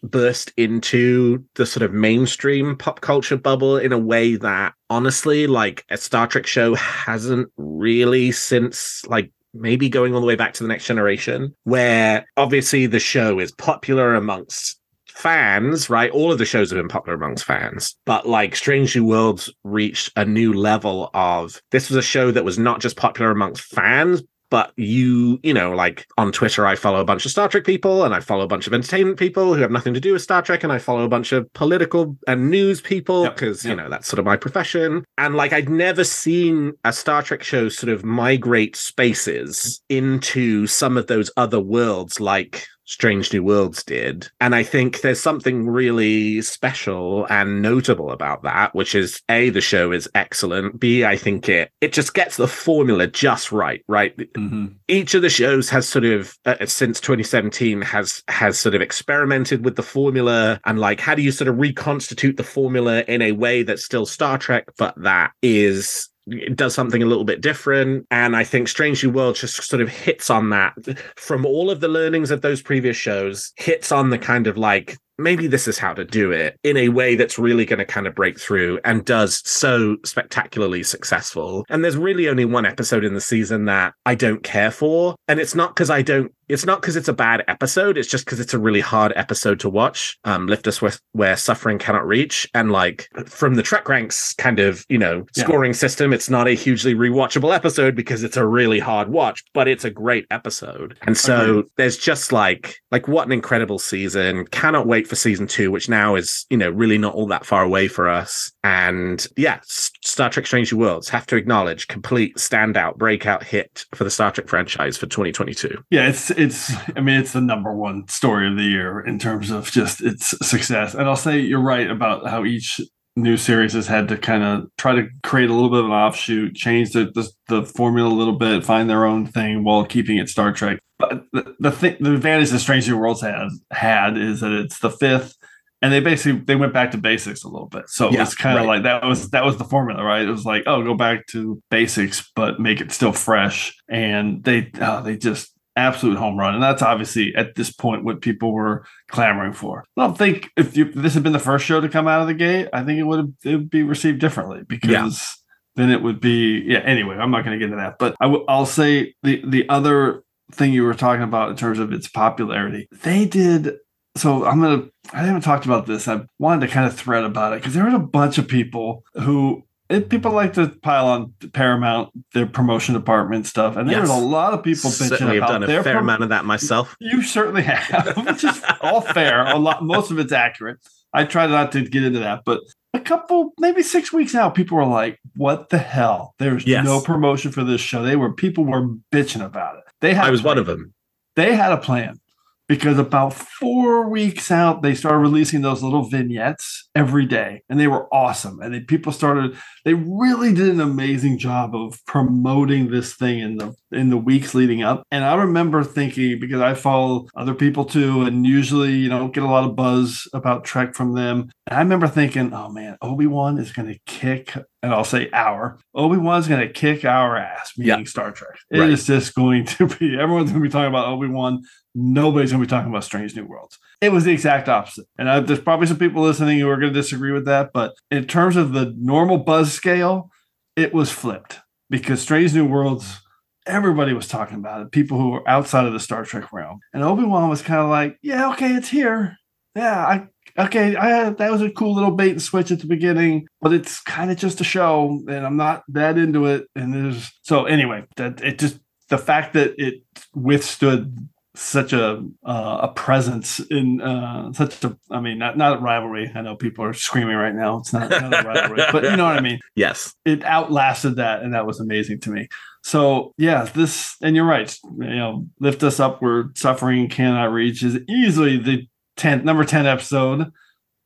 burst into the sort of mainstream pop culture bubble in a way that honestly like a Star Trek show hasn't really since like maybe going all the way back to the next generation where obviously the show is popular amongst fans right? All of the shows have been popular amongst fans but like strange new worlds reached a new level of this was a show that was not just popular amongst fans but you you know like on twitter i follow a bunch of star trek people and i follow a bunch of entertainment people who have nothing to do with star trek and i follow a bunch of political and news people Yep, because you know that's sort of my profession. And like i'd never seen a star trek show sort of migrate spaces into some of those other worlds like Strange New Worlds did. And I think there's something really special and notable about that, which is A, the show is excellent. B, I think it it just gets the formula just right, right? Mhm. each of the shows has sort of uh, since 2017 has has sort of experimented with the formula and like how do you sort of reconstitute the formula in a way that's still Star Trek but that is does something a little bit different. And i think strange new world just sort of hits on that. From all of the learnings of those previous shows hits on the kind of like maybe this is how to do it in a way that's really going to kind of break through and does so spectacularly successful. And there's really only one episode in the season that I don't care for. And it's not because I don't, it's not because it's a bad episode. It's just because it's a really hard episode to watch. Um, Lift Us where, where Suffering Cannot Reach. And like from the Trek Ranks kind of, you know, Yeah. scoring system, it's not a hugely rewatchable episode because it's a really hard watch, but it's a great episode. And so Agreed. there's just like, like what an incredible season. Cannot wait for season two, which now is, you know, really not all that far away for us. And yeah, Star Trek Strange New Worlds have to acknowledge complete standout breakout hit for the Star Trek franchise for 2022. Yeah, it's it's. I mean, it's the number one story of the year in terms of just its success. And I'll say you're right about how each new series has had to kind of try to create a little bit of an offshoot, change the the, the formula a little bit, find their own thing while keeping it Star Trek. But the the, thing, the advantage that Strange New Worlds has had is that it's the fifth. And they basically they went back to basics a little bit, so Yeah, it's kind of right. like that was that was the formula, right? It was like, oh, go back to basics, but make it still fresh. And they oh, they just absolute home run. And that's obviously at this point what people were clamoring for. I don't think if, you, if this had been the first show to come out of the gate, I think it would have, it would be received differently because then it would be yeah. Anyway, I'm not going to get into that, but I w- I'll say the the other thing you were talking about in terms of its popularity, they did. So I'm gonna. I haven't talked about this. I wanted to kind of thread about it because there was a bunch of people who people like to pile on Paramount their promotion department stuff, and there was Yes. a lot of people bitching about done a their fair amount of that myself. you certainly have, (laughs) which is all fair. A lot, most of it's accurate. I tried not to get into that, but a couple, maybe six weeks now, people were like, "What the hell?" There's Yes. no promotion for this show. They were people were bitching about it. They had I was one of them. They had a plan because about four weeks out, they started releasing those little vignettes every day, and they were awesome. And then people started. They really did an amazing job of promoting this thing in the in the weeks leading up. And I remember thinking because I follow other people too, and usually you don't get a lot of buzz about Trek from them. And I remember thinking, oh man, Obi Wan is going to kick, and I'll say our Obi Wan's going to kick our ass, meaning Yeah. Star Trek. It is Right. just going to be everyone's going to be talking about Obi Wan. Nobody's going to be talking about Strange New Worlds. It was the exact opposite. And I, there's probably some people listening who are going to disagree with that. But in terms of the normal buzz scale, it was flipped because Strange New Worlds, everybody was talking about it. People who were outside of the Star Trek realm. And Obi Wan was kind of like, yeah, okay, it's here. Yeah, I. Okay, I, that was a cool little bait and switch at the beginning, but it's kind of just a show, and I'm not that into it. And there's so anyway, that it just the fact that it withstood such a uh, a presence in uh, such a I mean not not a rivalry. I know people are screaming right now. It's not, not a rivalry, but you know what I mean. (laughs) Yes. It outlasted that, and that was amazing to me. So yeah, this and you're right. You know, lift us up We're suffering cannot reach is easily the tenth number ten episode,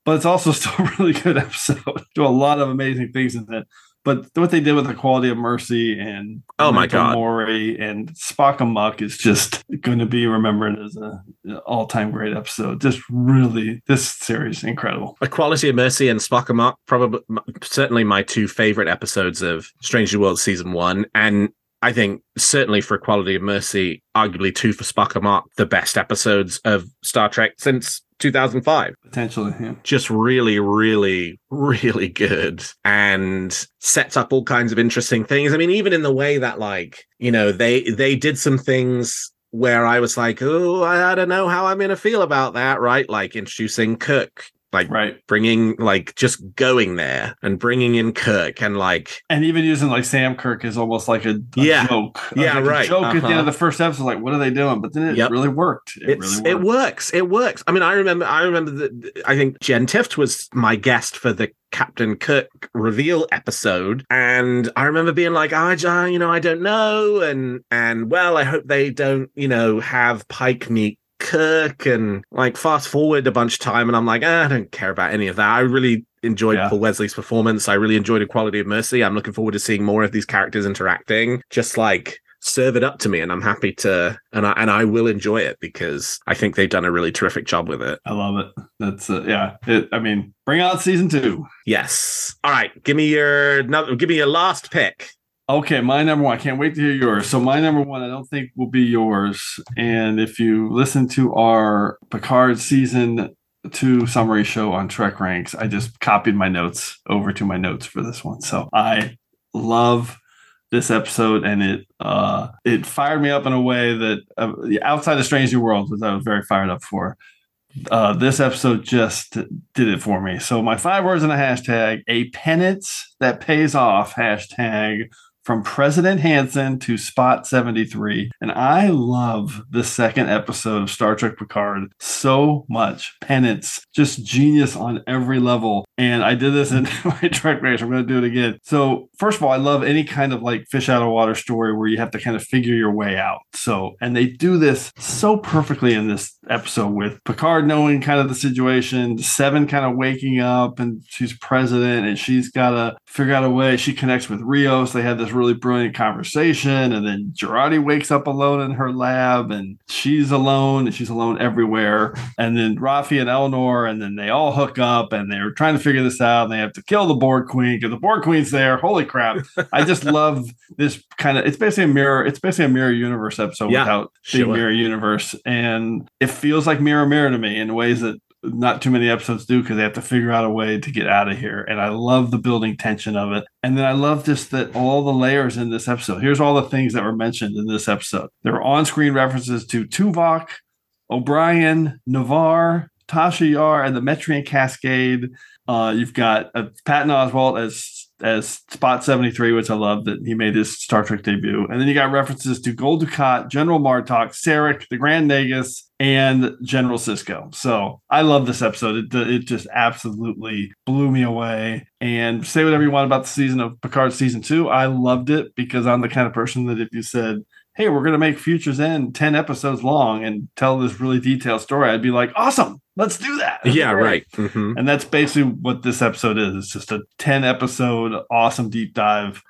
but it's also still a really good (laughs) episode. Do a lot of amazing things in it. But what they did with the quality of mercy and Oh my God. Mori and Spock Amok is just going to be remembered as a an all-time great episode. Just really, this series incredible. A Quality of Mercy and Spock Amok, probably certainly my two favorite episodes of Strange New Worlds season one. And I think certainly for A Quality of Mercy, arguably two for Spock Amok, the best episodes of Star Trek since 2005. Potentially, yeah. Just really, really, really good and sets up all kinds of interesting things. I mean, even in the way that like, you know, they they did some things where I was like, oh, I, I don't know how I'm going to feel about that, right? Like introducing Kirk, like Right. bringing, like just going there and bringing in Kirk and like, And even using like Sam Kirk is almost like a, a Yeah. joke. Yeah, Like a right. joke at the end Uh-huh. of the first episode, like, what are they doing? But then it Yep. really worked. It it's, really it works. It works. I mean, I remember, I remember that I think Jen Tift was my guest for the Captain Kirk reveal episode. And I remember being like, I, j- you know, I don't know. And, and well, I hope they don't, you know, have Pike meet Kirk and like fast forward a bunch of time. And I'm like, ah, I don't care about any of that. I really enjoyed Yeah. Paul Wesley's performance. I really enjoyed A Quality of Mercy. I'm looking forward to seeing more of these characters interacting. Just like, serve it up to me and I'm happy to and I and I will enjoy it because I think they've done a really terrific job with it. I love it. That's uh, yeah. It, I mean, bring out season two. Yes. All right, give me your give me your last pick. Okay, my number one. I can't wait to hear yours. So my number one, I don't think will be yours. And if you listen to our Picard season two summary show on Trek Ranks, I just copied my notes over to my notes for this one. So I love this episode, and it uh it fired me up in a way that uh, outside of Strange New Worlds, which I was very fired up for. Uh, this episode just did it for me. So my five words in a hashtag: a penance that pays off. Hashtag from President Hansen to Spot 73. And I love the second episode of Star Trek Picard so much. Penance, just genius on every level. And I did this in (laughs) my Trek race. I'm going to do it again. So, first of all, I love any kind of like fish out of water story where you have to kind of figure your way out. So, and they do this so perfectly in this episode with Picard knowing kind of the situation, Seven kind of waking up and she's president and she's got to figure out a way. She connects with Rios. They have this really brilliant conversation. And then Jurati wakes up alone in her lab and she's alone and she's alone everywhere. And then Raffi and Elnor, and then they all hook up and they're trying to figure this out. And they have to kill the Borg Queen because the Borg Queen's there. Holy crap. I just (laughs) love this kind of, it's basically a mirror, it's basically a mirror universe episode Yeah, without sure. mirror universe. And it feels like mirror mirror to me in ways that not too many episodes do because they have to figure out a way to get out of here. And I love the building tension of it. And then I love just that all the layers in this episode. Here's all the things that were mentioned in this episode. There are on-screen references to Tuvok, O'Brien, Navarre, Tasha Yar, and the Metreon Cascade. Uh, you've got uh, Patton Oswalt as as Spot 73, which I love that he made his Star Trek debut. And then you got references to Dukat, General Martok, Sarek, the Grand Nagus, and General Sisko. So I love this episode. It, it just absolutely blew me away. And say whatever you want about the season of Picard season two. I loved it because I'm the kind of person that if you said, hey, we're going to make Futures End 10 episodes long and tell this really detailed story, I'd be like, awesome, let's do that. That's yeah, great. right. Mhm. And that's basically what this episode is. It's just a 10 episode awesome deep dive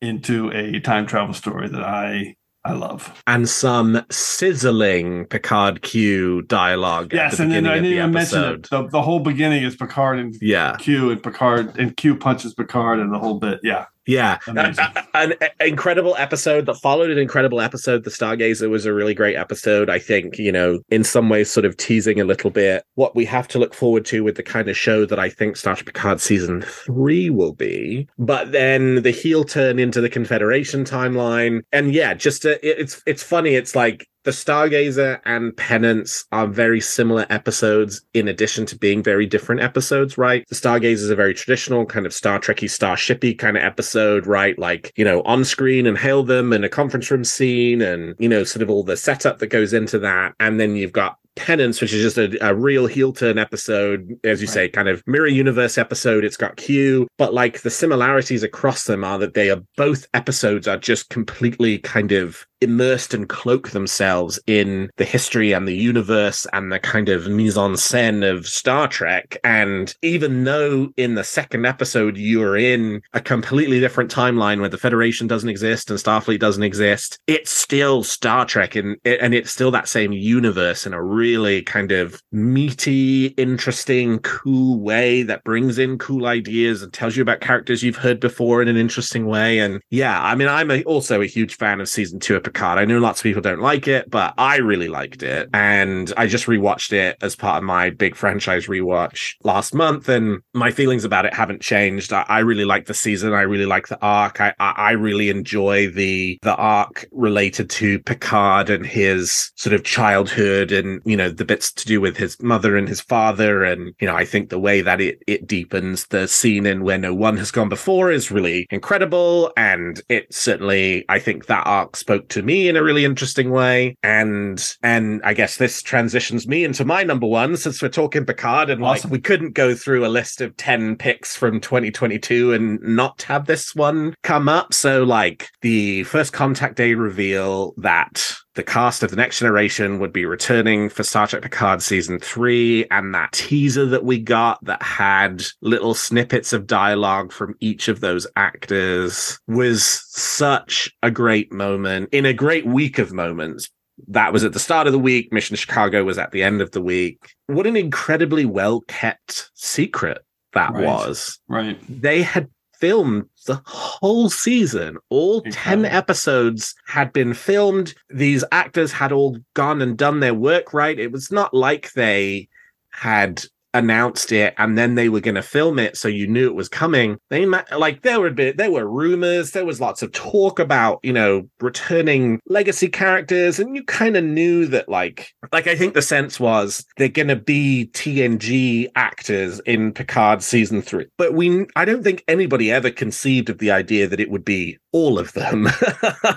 into a time travel story that I I love. And some sizzling Picard Q dialogue. at Yes, the and then I didn't the even mention it. The, the whole beginning is Picard and Yeah, Q and Picard and Q punches Picard and the whole bit. Yeah. Yeah. Amazing. (laughs) An incredible episode that followed an incredible episode. The Stargazer was a really great episode. I think, you know, in some ways, sort of teasing a little bit what we have to look forward to with the kind of show that I think Star Trek Picard season three will be. But then the heel turn into the Confederation timeline. And yeah, just a, it- it's, it's funny. It's like, the Stargazer and Penance are very similar episodes in addition to being very different episodes, right? The Stargazer is a very traditional kind of Star Trekky, Starshipy kind of episode, right? Like, you know, on screen and hail them and a conference room scene and, you know, sort of all the setup that goes into that. And then you've got Penance, which is just a, a real heel turn episode, as you Right. say, kind of mirror universe episode. It's got Q, but like the similarities across them are that they are both episodes are just completely kind of immersed and cloak themselves in the history and the universe and the kind of mise en scène of Star Trek. And even though in the second episode you're in a completely different timeline where the Federation doesn't exist and Starfleet doesn't exist, it's still Star Trek and and it's still that same universe in a really kind of meaty, interesting, cool way that brings in cool ideas and tells you about characters you've heard before in an interesting way. And yeah, I mean, I'm a, also a huge fan of season two of Picard. I know lots of people don't like it, but I really liked it. And I just rewatched it as part of my big franchise rewatch last month. And my feelings about it haven't changed. I, I really like the season. I really like the arc. I, I, I really enjoy the, the arc related to Picard and his sort of childhood and, you know, the bits to do with his mother and his father. And, you know, I think the way that it, it deepens the scene in Where No One Has Gone Before is really incredible. And it certainly, I think that arc spoke to me in a really interesting way. And, and I guess this transitions me into my number one since we're talking Picard and Awesome. like we couldn't go through a list of 10 picks from 2022 and not have this one come up. So like the first contact day reveal that the cast of the next generation would be returning for Star Trek Picard season three, and that teaser that we got that had little snippets of dialogue from each of those actors was such a great moment in a great week of moments. That was at the start of the week. Mission Chicago was at the end of the week. What an incredibly well kept secret that Right. was Right. they had filmed the whole season. All 10 episodes had been filmed. These actors had all gone and done their work right. It was not like they had announced it and then they were going to film it so you knew it was coming. They like there were bit there were rumors there was lots of talk about you know returning legacy characters and you kind of knew that like like i think the sense was they're going to be tng actors in picard season 3 but we i don't think anybody ever conceived of the idea that it would be all of them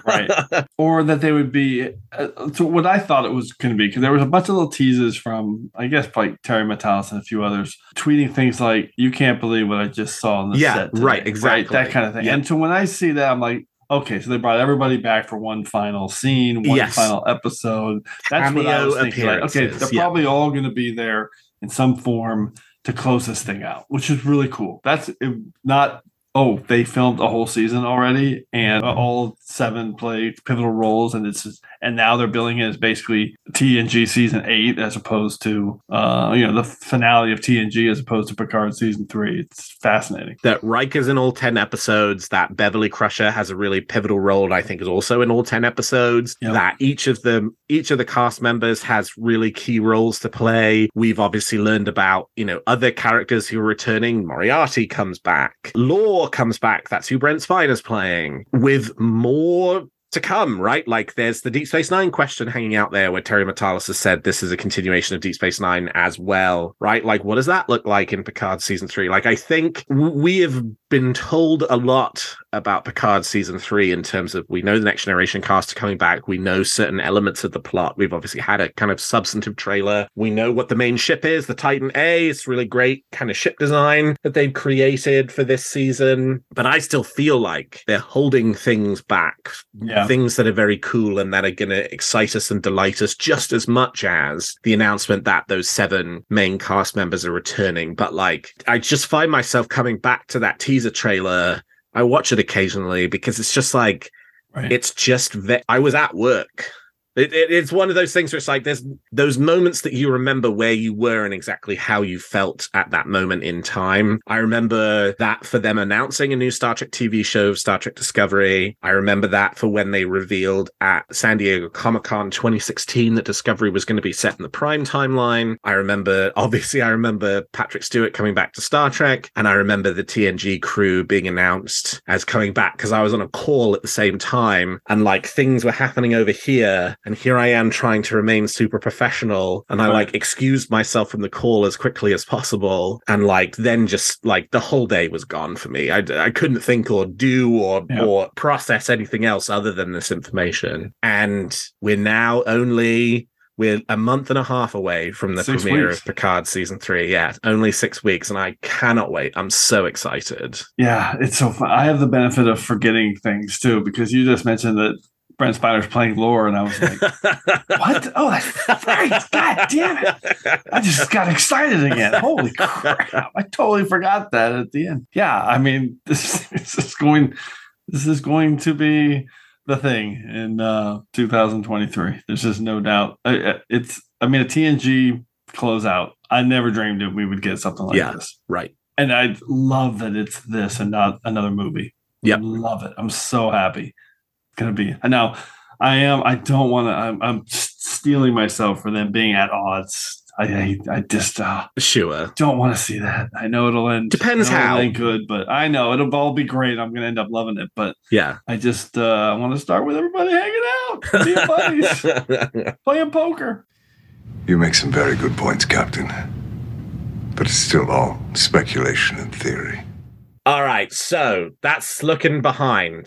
Right. (laughs) or that they would be uh, so what i thought it was going to be because there was a bunch of little teases from i guess like terry matalas and a few others tweeting things like you can't believe what i just saw on the Yeah, set today," right, exactly. that kind of thing Yeah. and so when i see that i'm like okay so they brought everybody back for one final scene one Yes. final episode that's what i was thinking like, okay they're yeah. probably all going to be there in some form to close this thing out which is really cool that's it, not oh, they filmed a whole season already, and all seven play pivotal roles, and it's just, and now they're billing it as basically TNG season eight as opposed to uh, you know the finale of TNG as opposed to Picard season three. It's fascinating. that Riker's in all 10 episodes, that Beverly Crusher has a really pivotal role, and I think is also in all 10 episodes, Yep. that each of them, each of the cast members has really key roles to play. We've obviously learned about, you know, other characters who are returning. Moriarty comes back. Lore comes back. That's who Brent Spiner is playing. With more to come, right? Like there's the Deep Space Nine question hanging out there where Terry Matalas has said this is a continuation of Deep Space Nine as well, right? Like what does that look like in Picard season three? Like I think we have been told a lot about Picard season three in terms of we know the next generation cast are coming back. We know certain elements of the plot. We've obviously had a kind of substantive trailer. We know what the main ship is, the Titan A. It's really great kind of ship design that they've created for this season. But I still feel like they're holding things back, Yeah. things that are very cool and that are going to excite us and delight us just as much as the announcement that those seven main cast members are returning. But like, I just find myself coming back to that teaser trailer. I watch it occasionally because it's just like, Right. it's just ve- I was at work. It, it- it's one of those things where it's like there's those moments that you remember where you were and exactly how you felt at that moment in time. I remember that for them announcing a new Star Trek TV show, Star Trek Discovery. I remember that for when they revealed at San Diego Comic Con 2016 that Discovery was going to be set in the prime timeline. I remember, (laughs) obviously, I remember Patrick Stewart coming back to Star Trek, and I remember the TNG crew being announced as coming back because I was on a call at the same time and like things were happening over here. And here I am trying to remain super professional. And I like excused myself from the call as quickly as possible. And like then just like the whole day was gone for me. I, I couldn't think or do or, Yeah. or process anything else other than this information. And we're now only we're a month and a half away from the Six premiere weeks. of Picard season three. Yeah, only six weeks, and I cannot wait. I'm so excited. Yeah, it's so fun. I have the benefit of forgetting things too because you just mentioned that Brent Spiner's playing lore, and I was like, (laughs) "What? Oh, that's right! God damn it! I just got excited again. Holy crap! I totally forgot that at the end. Yeah, I mean, this, (laughs) this is going. This is going to be the thing in uh, 2023. There's just no doubt. It's. I mean, a TNG closeout. I never dreamed that we would get something like Yeah. this right. and I love that it's this and not another movie. Yep. love it. I'm so happy. It's gonna be. And now I am. I don't want to. I'm, I'm steeling myself for them being at odds. I I, I just uh, Sure. don't want to see that. I know it'll end. Depends it'll how. end good, but I know it'll all be great. I'm gonna end up loving it. But Yeah. I just uh, I want to start with everybody hanging out, being (laughs) buddies, (laughs) playing poker. You make some very good points, Captain. But it's still all speculation and theory. All right. So that's looking behind.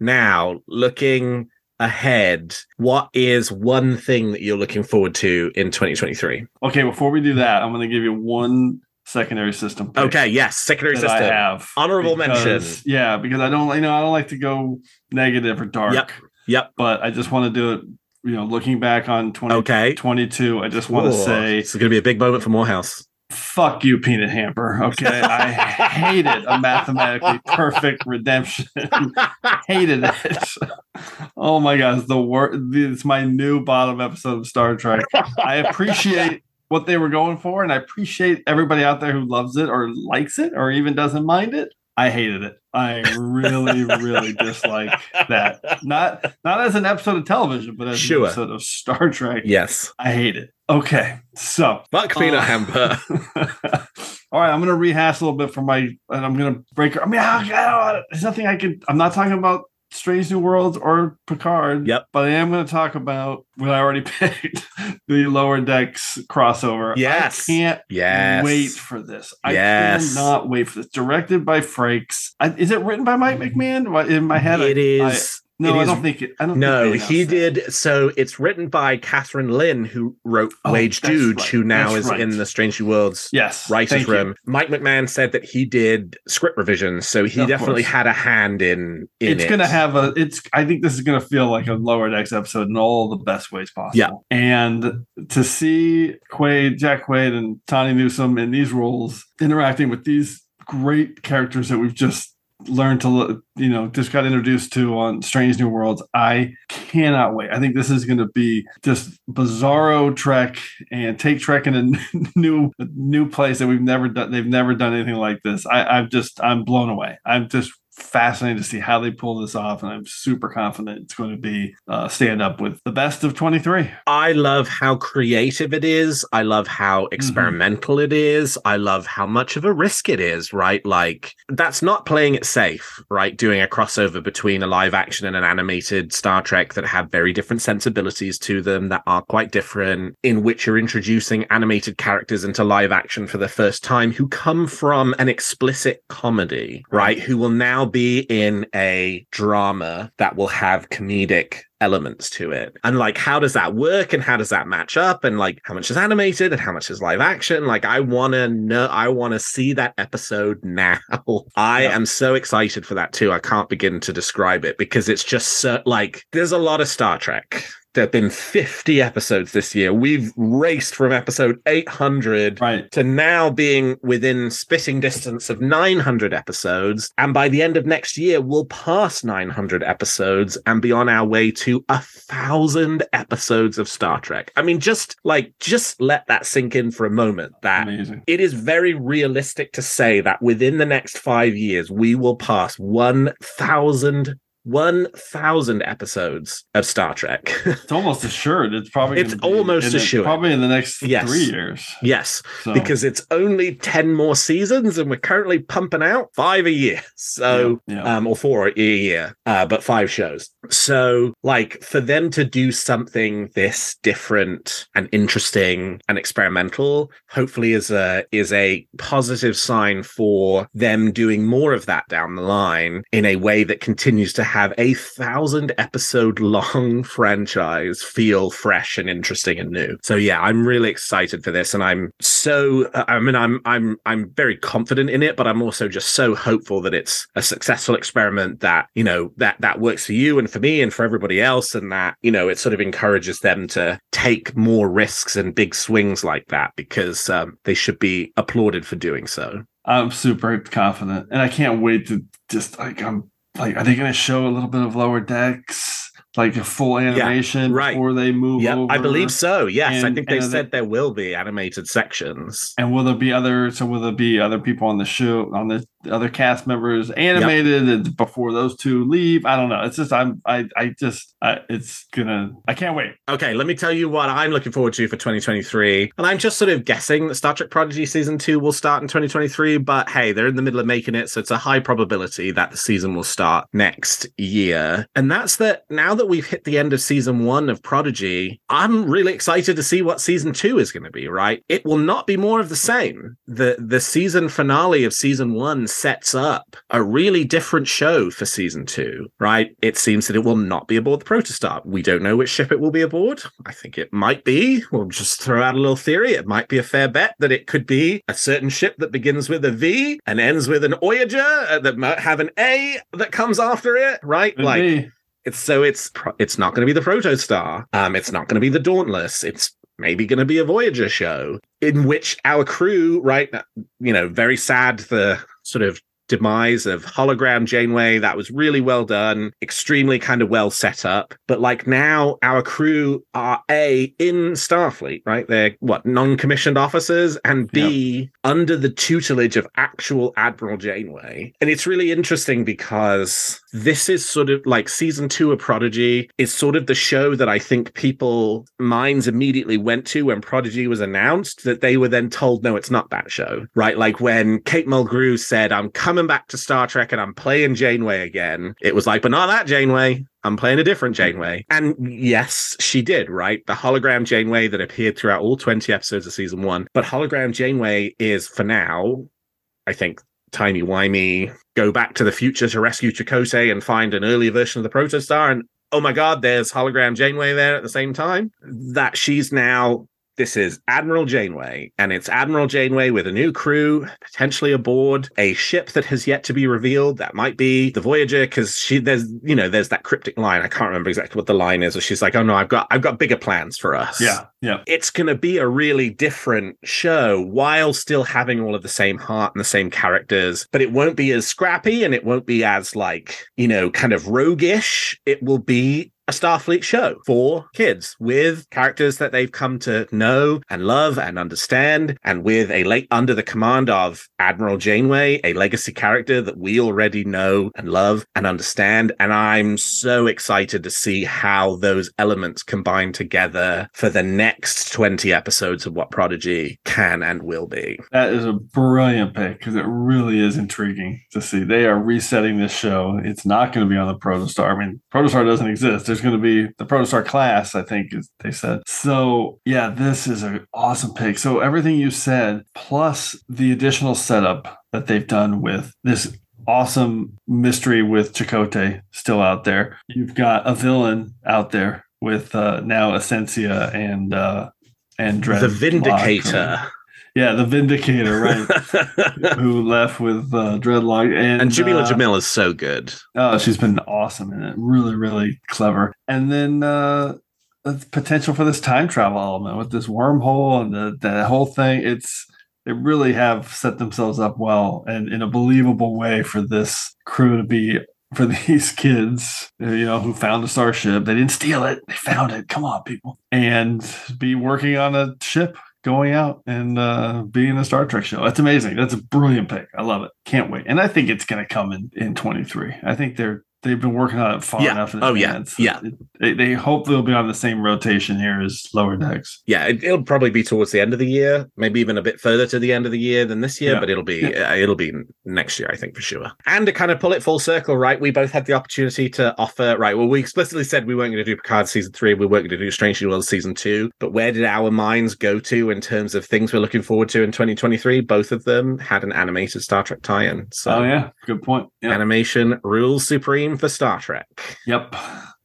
Now, looking ahead, what is one thing that you're looking forward to in 2023? Okay, before we do that, I'm gonna give you one secondary system. Okay. Yes. Secondary system. I have. Honorable Because- mention. Yeah, because I don't, you know, I don't like to go negative or dark. Yep. Yep. But I just want to do it. You know, looking back on 2022, Okay. I just want to say, it's going to be a big moment for Morehouse. Fuck you, peanut hamper. Okay, I hated a mathematically perfect redemption. (laughs) hated it. Oh my god, it's the worst. It's my new bottom episode of Star Trek. I appreciate what they were going for, and I appreciate everybody out there who loves it or likes it or even doesn't mind it. I hated it. I really, really dislike that. Not not as an episode of television, but as Sure. an episode of Star Trek. Yes. I hate it. Okay, so Fuck Peanut Uh, Hamper. (laughs) All right, I'm gonna rehash a little bit for my, and I'm gonna break. I mean, I, I there's nothing I can. I'm not talking about Strange New Worlds or Picard. Yep. But I am gonna talk about what I already (laughs) picked, the Lower Decks crossover. Yes. I can't Yes. wait for this. I Yes. cannot wait for this. Directed by Frakes. I, is it written by Mike mm-hmm. McMahan? In my head, It I, I- is. No, it I is- don't think it. I don't. No, think he did. So it's written by Kathryn Lyn, who wrote Oh, wej Duj, right. who now That's is right. in the Strange New Worlds Yes. writers thank you. room. Mike McMahan said that he did script revisions, so he Of definitely course. had a hand in. in it's it. gonna have a it's i think this is gonna feel like a lower decks episode in all the best ways possible Yeah. and to see quaid jack quaid and tawny newsome in these roles interacting with these great characters that we've just learned to you know just got introduced to on strange new worlds i cannot wait. I think this is going to be just bizarro trek and take trek in a (laughs) new new place that we've never done they've never done anything like this. I i'm just i'm blown away. I'm just fascinating to see how they pull this off, and I'm super confident it's going to be uh, stand up with the best of 23. I love how creative it is. I love how experimental it is. I love how much of a risk it is, right? Like, that's not playing it safe, right? Doing a crossover between a live action and an animated Star Trek that have very different sensibilities to them, that are quite different, in which you're introducing animated characters into live action for the first time who come from an explicit comedy, right? Who will now be in a drama that will have comedic elements to it. And like, how does that work and how does that match up? And like, how much is animated and how much is live action? Like, I want to know, I want to see that episode (laughs) now. I Yeah. am so excited for that too. I can't begin to describe it because it's just so, like, there's a lot of Star Trek. There have been 50 episodes this year. We've raced from episode 800 Right. to now being within spitting distance of 900 episodes. And by the end of next year, we'll pass 900 episodes and be on our way to a thousand episodes of Star Trek. I mean, just like, just let that sink in for a moment that Amazing. it is very realistic to say that within the next five years, we will pass 1,000. 1,000 episodes of Star Trek. (laughs) It's almost assured. It's probably It's almost in the- assured. Probably in the next Yes. three years. yes, So, because it's only 10 more seasons and we're currently pumping out five a year (laughs) so Yeah, yeah. um or four a year uh but five shows so like for them to do something this different and interesting and experimental hopefully is a is a positive sign for them doing more of that down the line in a way that continues to have a thousand episode long (laughs) franchise feel fresh and interesting and new. So yeah i'm really excited for this and i'm so i mean i'm i'm i'm very confident in it but i'm also just so hopeful that it's a successful experiment that you know that that works for you and for me and for everybody else and that you know it sort of encourages them to take more risks and big swings like that because um, they should be applauded for doing so. I'm super confident, and I can't wait to just like I'm like, are they going to show a little bit of lower decks, like a full animation right. before they move yeah over? i believe so yes i think they and are they- said there will be animated sections And will there be other? So will there be other people on the show, on the other cast members animated and before those two leave? I don't know. It's just I'm I I just I, it's gonna I can't wait. Okay, let me tell you what I'm looking forward to for 2023. And I'm just sort of guessing that Star Trek Prodigy season two will start in 2023, but hey, they're in the middle of making it, so it's a high probability that the season will start next year. And that's that now that we've hit the end of season one of Prodigy, I'm really excited to see what season two is going to be, right? It will not be more of the same. The the season finale of season one sets up a really different show for season two, right? It seems that it will not be aboard the Protostar. We don't know which ship it will be aboard. I think it might be. We'll just throw out a little theory. It might be a fair bet that it could be a certain ship that begins with a V and ends with an Voyager uh, that might have an A that comes after it, right? Could like be. it's so it's it's not going to be the Protostar. Um, it's not going to be the Dauntless. It's maybe going to be a Voyager show in which our crew, right? You know, very sad the sort of demise of hologram Janeway. That was really well done, extremely kind of well set up. But like now, our crew are a in Starfleet, right? They're what non-commissioned officers, and B under the tutelage of actual Admiral Janeway. And it's really interesting because this is sort of like season two of Prodigy is sort of the show that I think people minds immediately went to when Prodigy was announced. That they were then told, no, it's not that show, right? Like when Kate Mulgrew said, "I'm coming back to Star Trek and I'm playing Janeway again," it was like, but not that Janeway. I'm playing a different Janeway. And yes, she did, right? The hologram Janeway that appeared throughout all 20 episodes of season one. But hologram Janeway is, for now, I think, timey wimey, go back to the future to rescue Chakotay and find an earlier version of the Protostar. And oh my God, there's hologram Janeway there at the same time. That she's now. This is Admiral Janeway, and it's Admiral Janeway with a new crew, potentially aboard a ship that has yet to be revealed. That might be the Voyager, because she there's you know there's that cryptic line. I can't remember exactly what the line is. Where she's like, "Oh no, I've got I've got bigger plans for us." Yeah, yeah. it's going to be a really different show while still having all of the same heart and the same characters, but it won't be as scrappy and it won't be as like, you know, kind of roguish. It will be a Starfleet show for kids with characters that they've come to know and love and understand, and with a late under the command of Admiral Janeway, a legacy character that we already know and love and understand. And I'm so excited to see how those elements combine together for the next 20 episodes of what Prodigy can and will be. That is a brilliant pick because it really is intriguing to see. They are resetting this show. It's not going to be on the Protostar. I mean, Protostar doesn't exist. There's going to be the Protostar class, I think, they said. So yeah, this is an awesome pick. So everything you said, plus the additional setup that they've done with this awesome mystery with Chakotay still out there. You've got a villain out there with uh, now Ascencia and uh, and Dread the Vindicator. Yeah, the Vindicator, right? (laughs) who left with uh, Drednok and and Jamila uh, Jamil is so good. Oh, she's been awesome in it. Really, really clever. And then uh the potential for this time travel element with this wormhole and the, the whole thing. It's they really have set themselves up well and in a believable way for this crew to be for (laughs) these kids, you know, who found the starship. They didn't steal it; they found it. Come on, people, and be working on a ship going out and uh, being a Star Trek show. That's amazing. That's a brilliant pick. I love it. Can't wait. And I think it's going to come in in 23. I think they're they've been working on it far Yeah. enough. In Oh, yeah. advance. Yeah. It- they, they hope they'll be on the same rotation here as Lower Decks. Yeah, it, it'll probably be towards the end of the year, maybe even a bit further to the end of the year than this year, Yeah. but it'll be uh, it'll be next year, I think for sure. And to kind of pull it full circle, right? We both had the opportunity to offer, right? Well, we explicitly said we weren't going to do Picard season three, we weren't going to do Strange New Worlds season two, but where did our minds go to in terms of things we're looking forward to in 2023? Both of them had an animated Star Trek tie-in, so Oh yeah, good point. Yep. animation rules supreme for Star Trek. yep.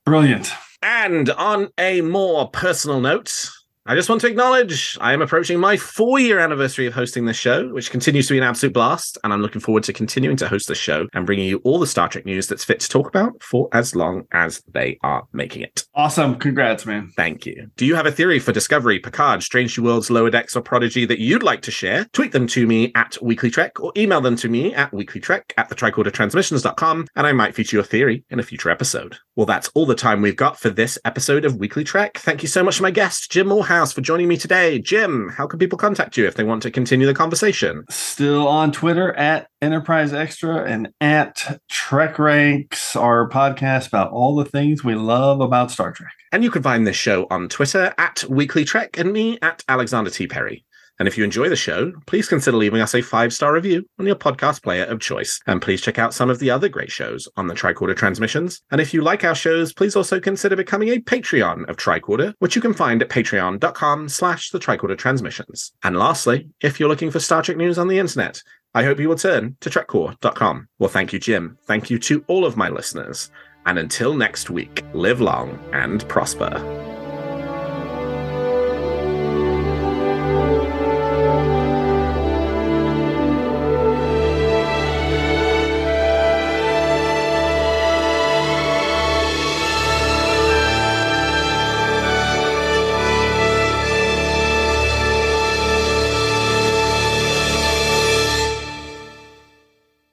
Brilliant. And on a more personal note, I just want to acknowledge I am approaching my four year anniversary of hosting this show, which continues to be an absolute blast. And I'm looking forward to continuing to host this show and bringing you all the Star Trek news that's fit to talk about for as long as they are making it. Awesome. Congrats, man. Thank you. Do you have a theory for Discovery, Picard, Strange New Worlds, Lower Decks, or Prodigy that you'd like to share? Tweet them to me at Weekly Trek or email them to me at weeklytrek at the tricordertransmissions.com and I might feature your theory in a future episode. Well, that's all the time we've got for this episode of Weekly Trek. Thank you so much to my guest, Jim Morehouse, for joining me today. Jim, how can people contact you if they want to continue the conversation? Still on Twitter at Enterprise Extra and at Trek Ranks, our podcast about all the things we love about Star Trek. And you can find this show on Twitter at Weekly Trek and me at Alexander T. Perry. And if you enjoy the show, please consider leaving us a five star review on your podcast player of choice. And please check out some of the other great shows on the Tricorder Transmissions. And if you like our shows, please also consider becoming a Patreon of Tricorder, which you can find at patreon.com slash the Tricorder Transmissions. And lastly, if you're looking for Star Trek news on the internet, I hope you will turn to trekcore.com. Well, thank you, Jim. Thank you to all of my listeners. And until next week, live long and prosper.